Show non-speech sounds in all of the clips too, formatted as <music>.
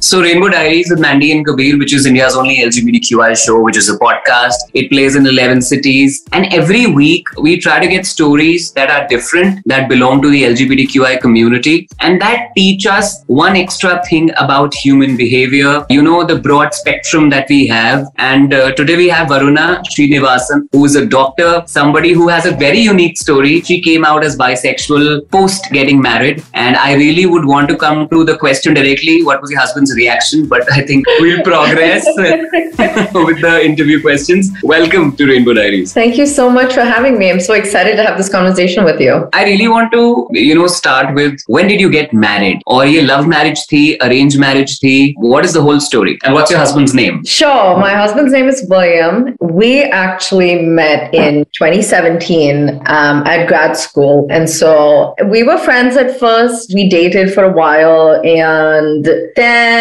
So, Rainbow Diaries with Mandy and Kabir, which is India's only LGBTQI show, which is a podcast. It plays in 11 cities. And every week, we try to get stories that are different, that belong to the LGBTQI community, and that teach us one extra thing about human behavior, you know, the broad spectrum that we have. And uh, today we have Varuna Srinivasan, who is a doctor, somebody who has a very unique story. She came out as bisexual post getting married. And I really would want to come to the question directly what was your husband's reaction, but I think we'll progress <laughs> with the interview questions. Welcome to Rainbow Diaries. Thank you so much for having me. I'm so excited to have this conversation with you. I really want to, you know, start with when did you get married? Or your love marriage thi, arranged marriage thi? What is the whole story? And what's your husband's name? Sure. My husband's name is William. We actually met in 2017 um, at grad school. And so we were friends at first. We dated for a while. And then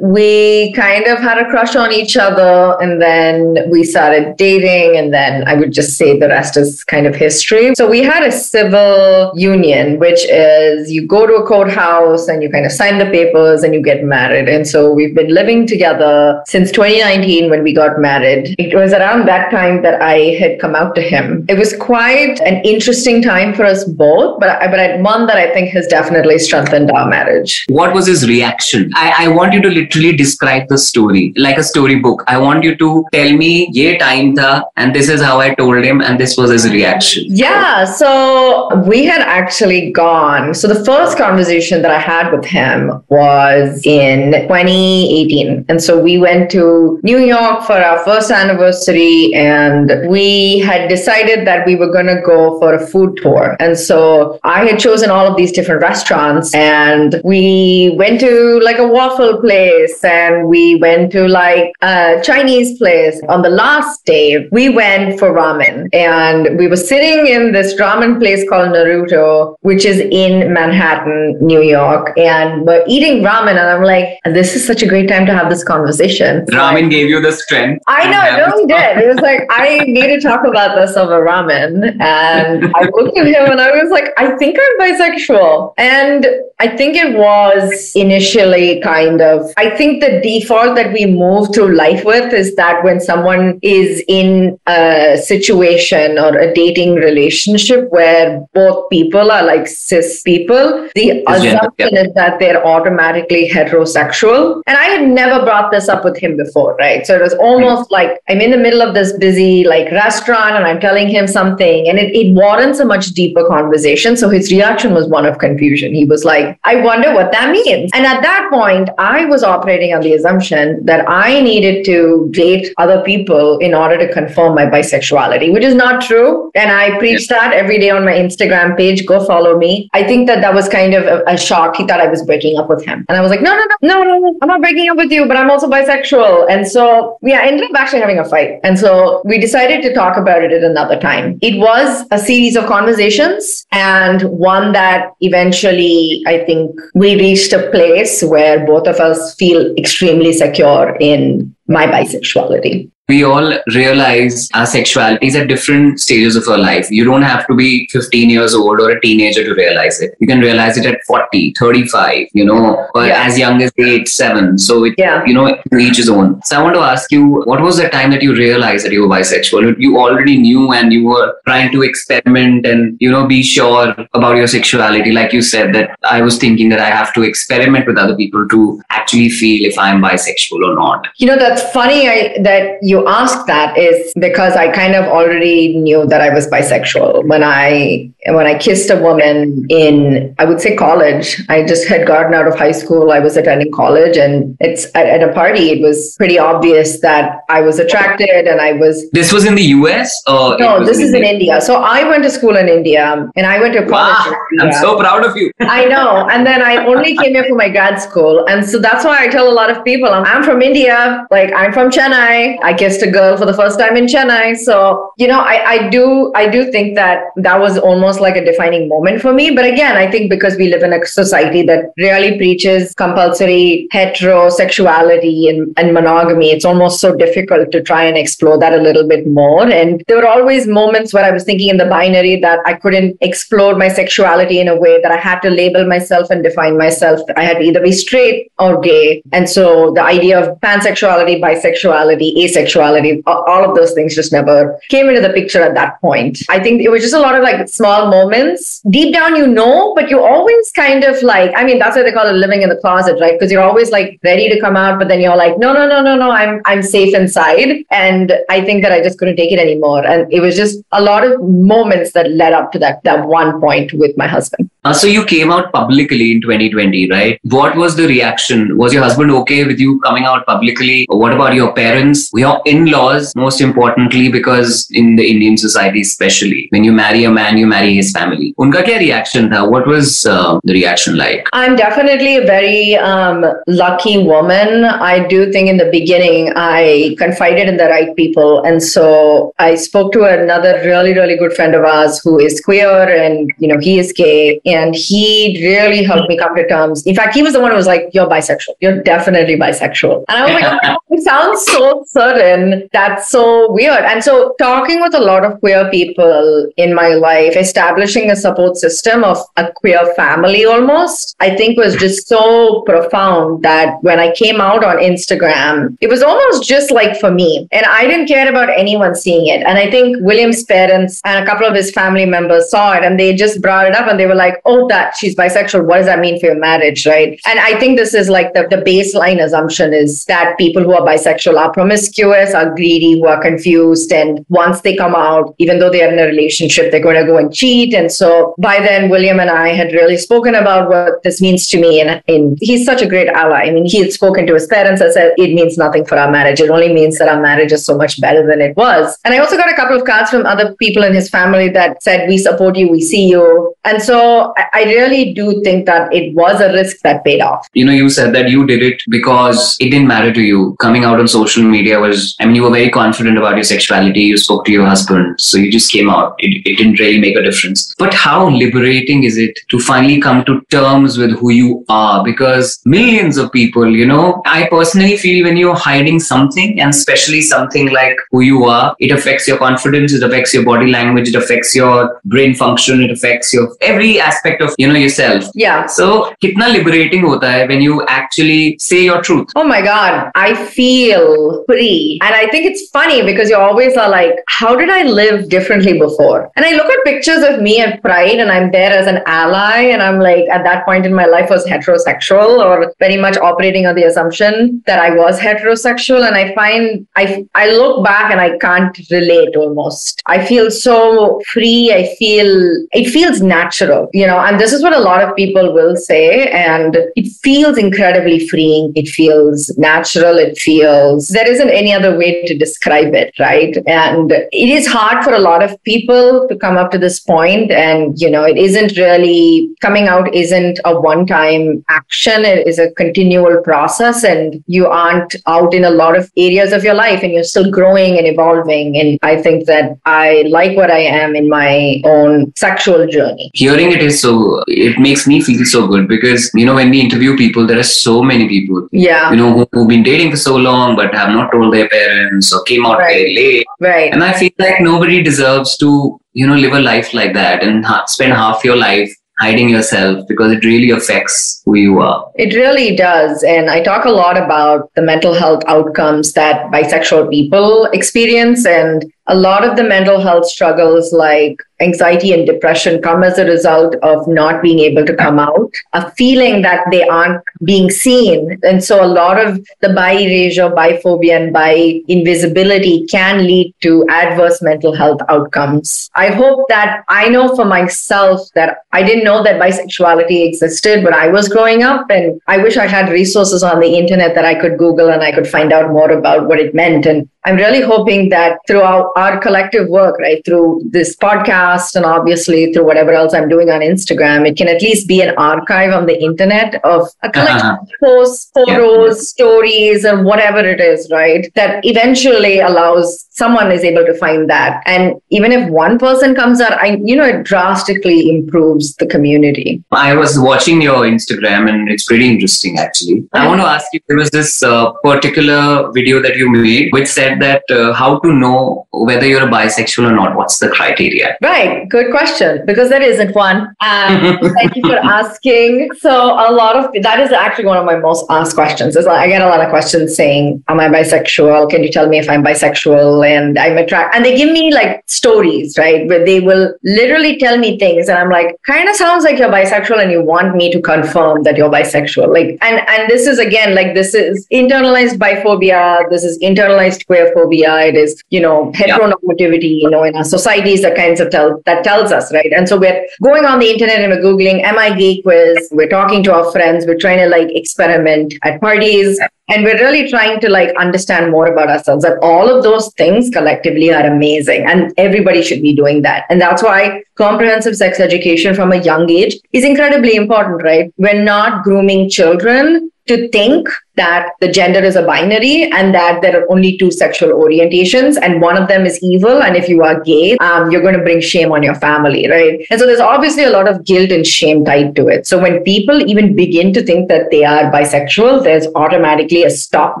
we kind of had a crush on each other. And then we started dating. And then I would just say the rest is kind of history. So we had a civil union, which is you go to a courthouse and you kind of sign the papers and you get married. And so we've been living together since 2019 when we got married. It was around that time that I had come out to him. It was quite an interesting time for us both, but, but one that I think has definitely strengthened our marriage. What was his reaction? I, I want you to literally describe the story like a storybook. I want you to tell me, ye time tha, and this is how I told him, and this was his reaction. Yeah, so we had actually gone. So the first conversation that I had with him was in 2018. And so we went to New York for our first anniversary, and we had decided that we were going to go for a food tour. And so I had chosen all of these different restaurants, and we went to like a waffle place, and we went to like a Chinese place. On the last day, we went for ramen, and we were sitting in this ramen place called Naruto, which is in Manhattan, New York, and we're eating ramen, and I'm like, this is such a great time to have this conversation. Ramen gave you the strength. I know, it he did. It was like, I need to talk about this over ramen. And I looked at him and I was like, I think I'm bisexual. And I think it was initially kind of, I think the default that we move through life with is that when someone is in a situation or a dating relationship where both people are like cis people, the assumption is that they're automatically heterosexual. And I had never brought this up with him before, right? So it was almost like I'm in the middle of this busy like restaurant and I'm telling him something and it, it warrants a much deeper conversation. So his reaction was one of confusion. He was like, I wonder what that means. And at that point, I was operating on the assumption that I needed to date other people in order to confirm my bisexuality, which is not true. And I preach that every day on my Instagram page. Go follow me. I think that that was kind of a, a shock. He thought I was breaking up with him. And I was like, no, no, no, no, no, I'm not breaking up with you, but I'm also bisexual. And so we ended up actually having a fight. And so we decided to talk about it at another time. It was a series of conversations and one that eventually I think we reached a place where both of us feel extremely secure in my bisexuality we all realize our sexualities at different stages of our life. You don't have to be 15 years old or a teenager to realize it. You can realize it at 40, 35, you know, or yeah. as young as 8, 7. So, it, yeah. you know, each his own. So, I want to ask you, what was the time that you realized that you were bisexual? You already knew and you were trying to experiment and, you know, be sure about your sexuality. Like you said, that I was thinking that I have to experiment with other people to actually feel if I'm bisexual or not. You know, that's funny I, that you you ask that is because I kind of already knew that I was bisexual when I when I kissed a woman in I would say college. I just had gotten out of high school. I was attending college, and it's at, at a party. It was pretty obvious that I was attracted, and I was. This was in the U.S. or no? This in is India? in India. So I went to school in India, and I went to college. Wow, I'm so proud of you. I know, and then I only came here for my grad school, and so that's why I tell a lot of people I'm, I'm from India. Like like, I'm from Chennai. I kissed a girl for the first time in Chennai. So, you know, I, I do I do think that that was almost like a defining moment for me. But again, I think because we live in a society that really preaches compulsory heterosexuality and, and monogamy, it's almost so difficult to try and explore that a little bit more. And there were always moments where I was thinking in the binary that I couldn't explore my sexuality in a way that I had to label myself and define myself. I had to either be straight or gay. And so the idea of pansexuality, bisexuality, asexuality, all of those things just never came into the picture at that point. I think it was just a lot of like small moments. Deep down, you know, but you always kind of like, I mean, that's why they call it living in the closet, right? Because you're always like ready to come out, but then you're like, no, no, no, no, no, I'm I'm safe inside. And I think that I just couldn't take it anymore. And it was just a lot of moments that led up to that that one point with my husband. Uh, so you came out publicly in 2020, right? What was the reaction? Was your husband okay with you coming out publicly? What about your parents, your in-laws, most importantly, because in the Indian society, especially when you marry a man, you marry his family. Unka kya reaction tha? What was uh, the reaction like? I'm definitely a very um, lucky woman. I do think in the beginning I confided in the right people, and so I spoke to another really, really good friend of ours who is queer, and you know he is gay he really helped me come to terms. In fact, he was the one who was like, "You're bisexual. You're definitely bisexual." And I was like, oh "It sounds so certain. That's so weird." And so, talking with a lot of queer people in my life, establishing a support system of a queer family, almost, I think was just so profound that when I came out on Instagram, it was almost just like for me, and I didn't care about anyone seeing it. And I think William's parents and a couple of his family members saw it, and they just brought it up, and they were like oh, that she's bisexual. What does that mean for your marriage? Right. And I think this is like the, the baseline assumption is that people who are bisexual are promiscuous, are greedy, who are confused. And once they come out, even though they're in a relationship, they're going to go and cheat. And so by then, William and I had really spoken about what this means to me. And, and he's such a great ally. I mean, he had spoken to his parents and said, it means nothing for our marriage. It only means that our marriage is so much better than it was. And I also got a couple of cards from other people in his family that said, we support you, we see you. And so I really do think that it was a risk that paid off. You know, you said that you did it because it didn't matter to you. Coming out on social media was, I mean, you were very confident about your sexuality. You spoke to your husband. So you just came out. It, it didn't really make a difference. But how liberating is it to finally come to terms with who you are? Because millions of people, you know, I personally feel when you're hiding something and especially something like who you are, it affects your confidence, it affects your body language, it affects your brain function, it affects your every aspect of you know yourself. Yeah. So kitna liberating hota hai when you actually say your truth. Oh my god. I feel free. And i think it's funny because you always are like how did i live differently before? And i look at pictures of me at pride and i'm there as an ally and i'm like at that point in my life was heterosexual or very much operating on the assumption that i was heterosexual. And i find i i look back and i can't relate almost. I feel so free. I feel it feels natural you know and this is what a lot of people will say. And it feels incredibly freeing. It feels natural. It feels, there isn't any other way to describe it, right? And it is hard for a lot of people to come up to this point And, you know, it isn't really, coming out isn't a one time action. It is a continual process. And you aren't out in a lot of areas of your life and you're still growing and evolving. And I think that I like what I am in my own sexual journey. Hearing it is so it makes me feel so good because you know when we interview people there are so many people yeah you know who, who've been dating for so long but have not told their parents or came out right. very late right and i feel like nobody deserves to you know live a life like that and ha- spend half your life hiding yourself because it really affects who you are. It really does. And I talk a lot about the mental health outcomes that bisexual people experience. And a lot of the mental health struggles like anxiety and depression come as a result of not being able to come out, a feeling that they aren't being seen. And so a lot of the bi erasure, biphobia, and bi invisibility can lead to adverse mental health outcomes. I hope that I know for myself that I didn't know that bisexuality existed when I was growing up. And I wish I had resources on the internet that I could Google and I could find out more about what it meant. And I'm really hoping that throughout our collective work, right, through this podcast and obviously through whatever else I'm doing on Instagram, it can at least be an archive on the internet of a collection Uh-huh. of posts, photos, Yeah. stories, and whatever it is, right? That eventually allows someone is able to find that. And even if one person comes out, I you know, it drastically improves the community. I was watching your Instagram and it's pretty interesting actually. I want to ask you there was this uh, particular video that you made which said that uh, how to know whether you're a bisexual or not. What's the criteria? Right. Good question. Because there isn't one. Um, <laughs> thank you for asking. So a lot of that is actually one of my most asked questions. Is like, I get a lot of questions saying, "Am I bisexual? Can you tell me if I'm bisexual?" And I'm attracted, and they give me like stories, right, where they will literally tell me things, and I'm like, kind of sounds like you're bisexual, and you want me to confirm that you're bisexual. Like, and and this is again like this is internalized biphobia. This is internalized queerphobia. It is you know heteronormativity. You know, in our societies, that kinds of tell that tells us, right? And so we're going on the internet and we're googling, "Am I gay?" quiz. We're talking to our friends. We're trying to like experiment at parties. And we're really trying to like understand more about ourselves. And all of those things collectively are amazing. And everybody should be doing that. And that's why comprehensive sex education from a young age is incredibly important, right? We're not grooming children to think that the gender is a binary and that there are only two sexual orientations and one of them is evil. And if you are gay um, you're going to bring shame on your family right? And so there's obviously a lot of guilt and shame tied to it. So when people even begin to think that they are bisexual there's automatically a stop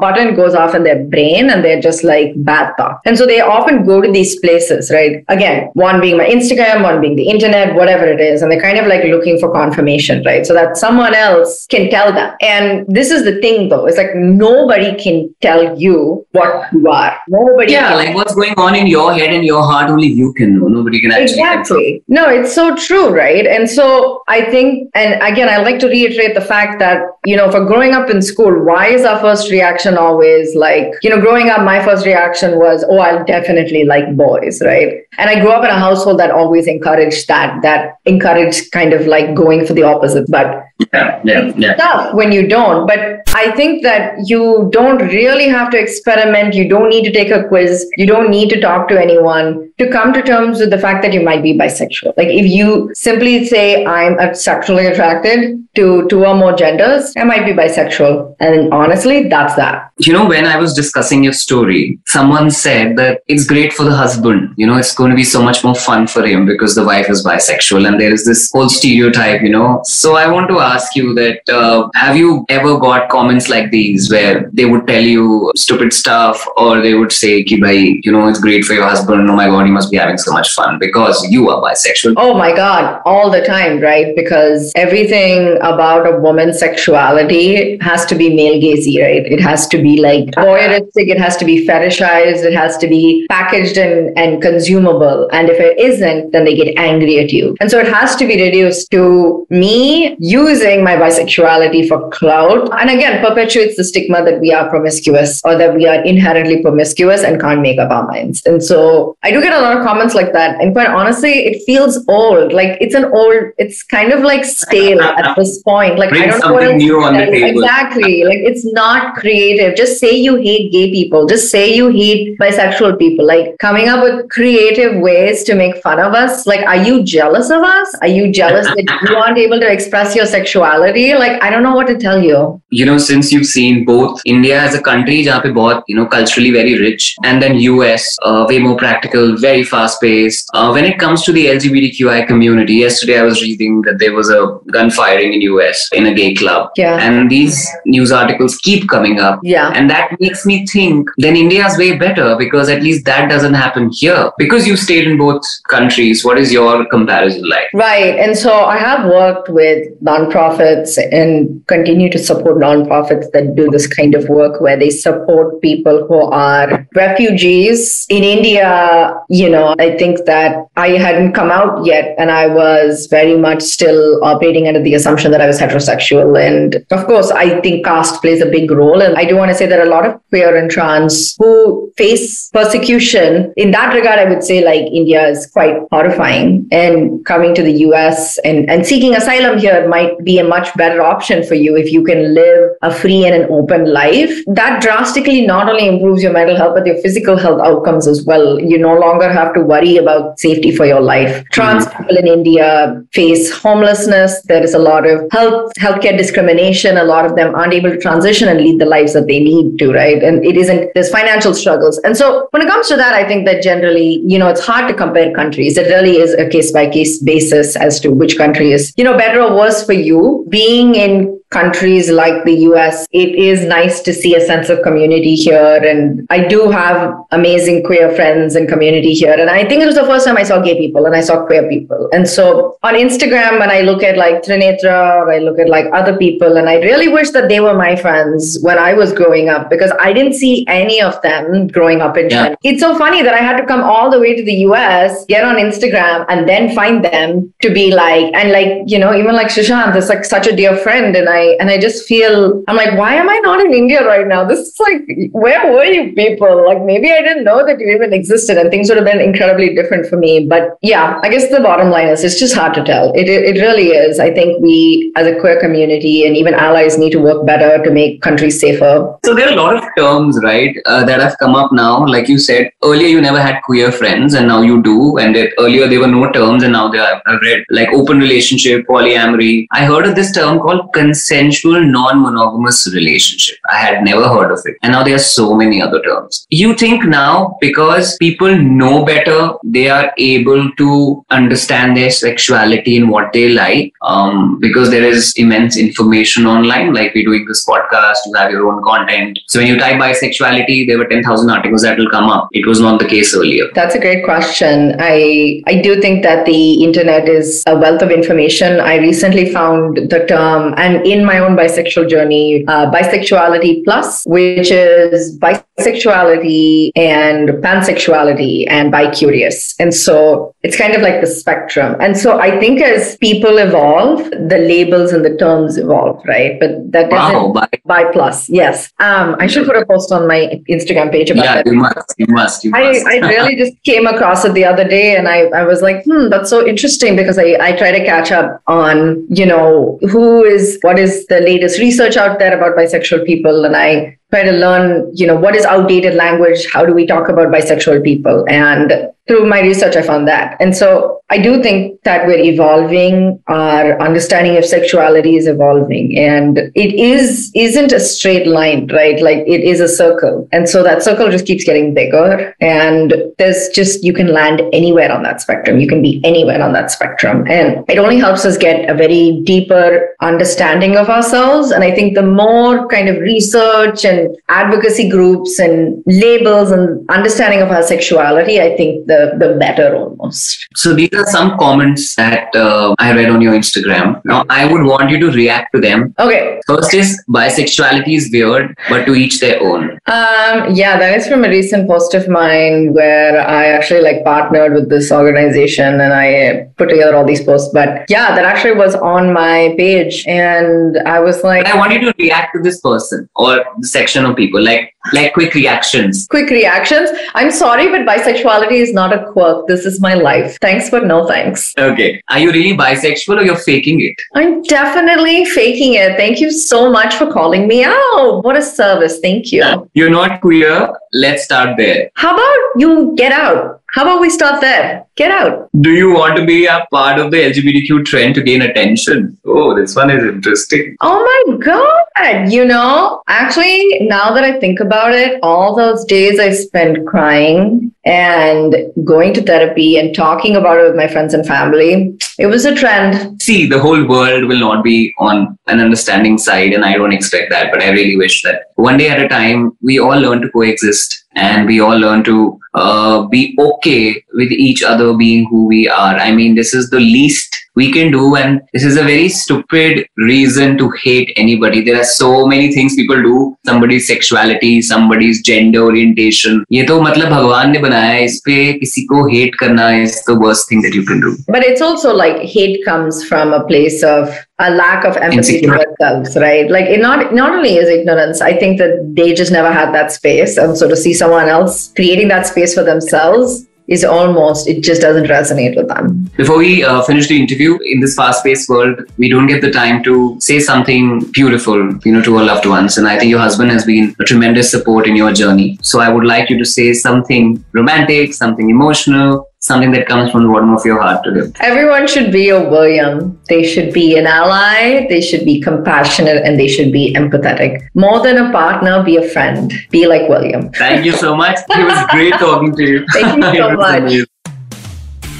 button goes off in their brain and they're just like bad thought. And so they often go to these places right? Again one being my instagram one being the internet whatever it is. And they're kind of like looking for confirmation right? So that someone else can tell them. And this is the thing though it's like nobody can tell you what you are nobody Yeah, can like what's going on in your head and your heart, only you can know. Nobody can actually. Exactly. No, it's so true, right? And so I think, and again, I like to reiterate the fact that, you know, for growing up in school, why is our first reaction always like, you know, growing up, my first reaction was, oh, I'll definitely like boys, right? And I grew up in a household that always encouraged that, that encouraged kind of like going for the opposite. But Yeah, yeah, yeah. tough when you don't. But I think that you don't really have to experiment. You don't need to take a quiz. You don't need to talk to anyone to come to terms with the fact that you might be bisexual. Like if you simply say, I'm sexually attracted to two or more genders, I might be bisexual. And honestly, that's that. You know, when I was discussing your story, someone said that it's great for the husband. You know, it's going to be so much more fun for him because the wife is bisexual and there is this whole stereotype, you know. So I want to ask you that uh, have you ever got comments like these where they would tell you stupid stuff or they would say, Ki bhai, you know, it's great for your husband. Oh my God, you must be having so much fun because you are bisexual. Oh my God, all the time, right? Because everything about a woman's sexuality has to be male gazy, right? It has to be like voyeuristic, it has to be fetishized, it has to be packaged and, and consumable. And if it isn't, then they get angry at you. And so it has to be reduced to me using my bisexuality for clout. And again, perpetuates the stigma that we are promiscuous or that we are inherently promiscuous and can't make up our minds. And so I do get a lot of comments like that. And quite honestly, it feels old. Like it's an old, it's kind of like stale <laughs> at this point. Like I don't know what new on the table. Exactly. Like it's not creative. Just say you hate gay people. Just say you hate bisexual people. Like coming up with creative ways to make fun of us. Like, are you jealous of us? Are you jealous that you <laughs> aren't able to express your sexuality? Like, I don't know what to tell you. you know, since you've seen both India as a country, जहाँ पे बहुत, you know, culturally very rich, and then US, uh, way more practical, very fast paced. Uh, when it comes to the LGBTQI community, yesterday I was reading that there was a gun firing in US in a gay club, Yeah. and these news articles keep coming up. Yeah. And that makes me think then India's way better because at least that doesn't happen here. Because you stayed in both countries, what is your comparison like? Right. And so I have worked with nonprofits and continue to support nonprofits that do this kind of work where they support people who are refugees. In India, you know, I think that I hadn't come out yet and I was very much still operating under the assumption that I was heterosexual. And of course, I think caste plays a big role. And I do want to say that a lot of queer and trans who face persecution in that regard, I would say like India is quite horrifying. And coming to the US and, and seeking asylum here might be a much better option for you if you can live a free and an open life, that drastically not only improves your mental health, but your physical health outcomes as well. You no longer have to worry about safety for your life. Trans mm-hmm. people in India face homelessness. There is a lot of health healthcare discrimination. A lot of them aren't able to transition and lead the lives that they need to, right? And it isn't there's financial struggles. And so when it comes to that, I think that generally, you know, it's hard to compare countries. It really is a case by case basis as to which country is, you know, better or worse for you. Being in countries like the US, it is nice to see a sense of community here. And I do have amazing queer friends and community here. And I think it was the first time I saw gay people and I saw queer people. And so on Instagram, when I look at like Trinetra or I look at like other people, and I really wish that they were my friends when I was growing up because I didn't see any of them growing up in yeah. Chennai. It's so funny that I had to come all the way to the US, get on Instagram, and then find them to be like, and like, you know, even like Shishant is like such a dear friend. And I and I just feel I'm like, why am I not in India right now? This is like, where were you people? Like maybe I didn't know that you even existed, and things would have been incredibly different for me. But yeah, I guess the bottom line is it's just hard to tell. It it, really is. I think we as a queer community and even allies need to work better to make countries safer. So there are a lot of terms, right, uh, that have come up now. Like you said earlier, you never had queer friends, and now you do. And that earlier there were no terms, and now they are. I've read like open relationship, polyamory. I heard of this term called consent consensual non-monogamous relationship. I had never heard of it. And now there are so many other terms. You think now because people know better, they are able to understand their sexuality and what they like um, because there is immense information online. Like we're doing this podcast, you have your own content. So when you type bisexuality, there were 10,000 articles that will come up. It was not the case earlier. That's a great question. I, I do think that the internet is a wealth of information. I recently found the term, and in my own bisexual journey, uh, Bisexuality Plus, which is bisexuality and pansexuality and bi-curious. And so it's kind of like the spectrum. And so I think as people evolve, the labels and the terms evolve, right? But that doesn't wow, bi plus. Yes. Um, I should put a post on my Instagram page about yeah, that. You must, you must, you must. I, I really <laughs> just came across it the other day and I, I was like, hmm, that's so interesting because I, I try to catch up on, you know, who is what is the latest research out there about bisexual people and i try to learn you know what is outdated language how do we talk about bisexual people and through my research, I found that. And so I do think that we're evolving. Our understanding of sexuality is evolving and it is, isn't a straight line, right? Like it is a circle. And so that circle just keeps getting bigger and there's just, you can land anywhere on that spectrum. You can be anywhere on that spectrum. And it only helps us get a very deeper understanding of ourselves. And I think the more kind of research and advocacy groups and labels and understanding of our sexuality, I think the, the better almost. So these are some comments that uh, I read on your Instagram. Now I would want you to react to them. Okay. First is bisexuality is weird, but to each their own. Um, yeah, that is from a recent post of mine where I actually like partnered with this organization and I put together all these posts. But yeah, that actually was on my page, and I was like, I want you to react to this person or the section of people. Like like quick reactions. Quick reactions. I'm sorry, but bisexuality is not a quirk. This is my life. Thanks, but no thanks. Okay. Are you really bisexual or you're faking it? I'm definitely faking it. Thank you so much for calling me out. What a service. Thank you. You're not queer. Let's start there. How about you get out? How about we start there? Get out. Do you want to be a part of the LGBTQ trend to gain attention? Oh, this one is interesting. Oh my God. You know, actually, now that I think about it, all those days I spent crying and going to therapy and talking about it with my friends and family, it was a trend. See, the whole world will not be on an understanding side, and I don't expect that, but I really wish that one day at a time, we all learn to coexist and we all learn to uh, be okay with each other being who we are. I mean, this is the least we can do, and this is a very stupid reason to hate anybody. There are so many things people do. Somebody's sexuality, somebody's gender orientation. ये तो मतलब भगवान ने बनाया है इस पे किसी को hate करना is the worst thing that you can do. But it's also like hate comes from a place of a lack of empathy to themselves, right? Like it not not only is ignorance, I think that they just never had that space, and so to see someone else creating that space for themselves is almost, it just doesn't resonate with them. Before we uh, finish the interview, in this fast-paced world, we don't get the time to say something beautiful, you know, to our loved ones. And I think your husband has been a tremendous support in your journey. So I would like you to say something romantic, something emotional, something that comes from the bottom of your heart to him. Everyone should be a William. They should be an ally, they should be compassionate, and they should be empathetic. More than a partner, be a friend. Be like William. Thank you so much. It was great talking to you. Thank you so <laughs> much.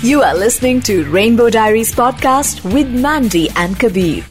You are listening to Rainbow Diaries podcast with Mandy and Kabir.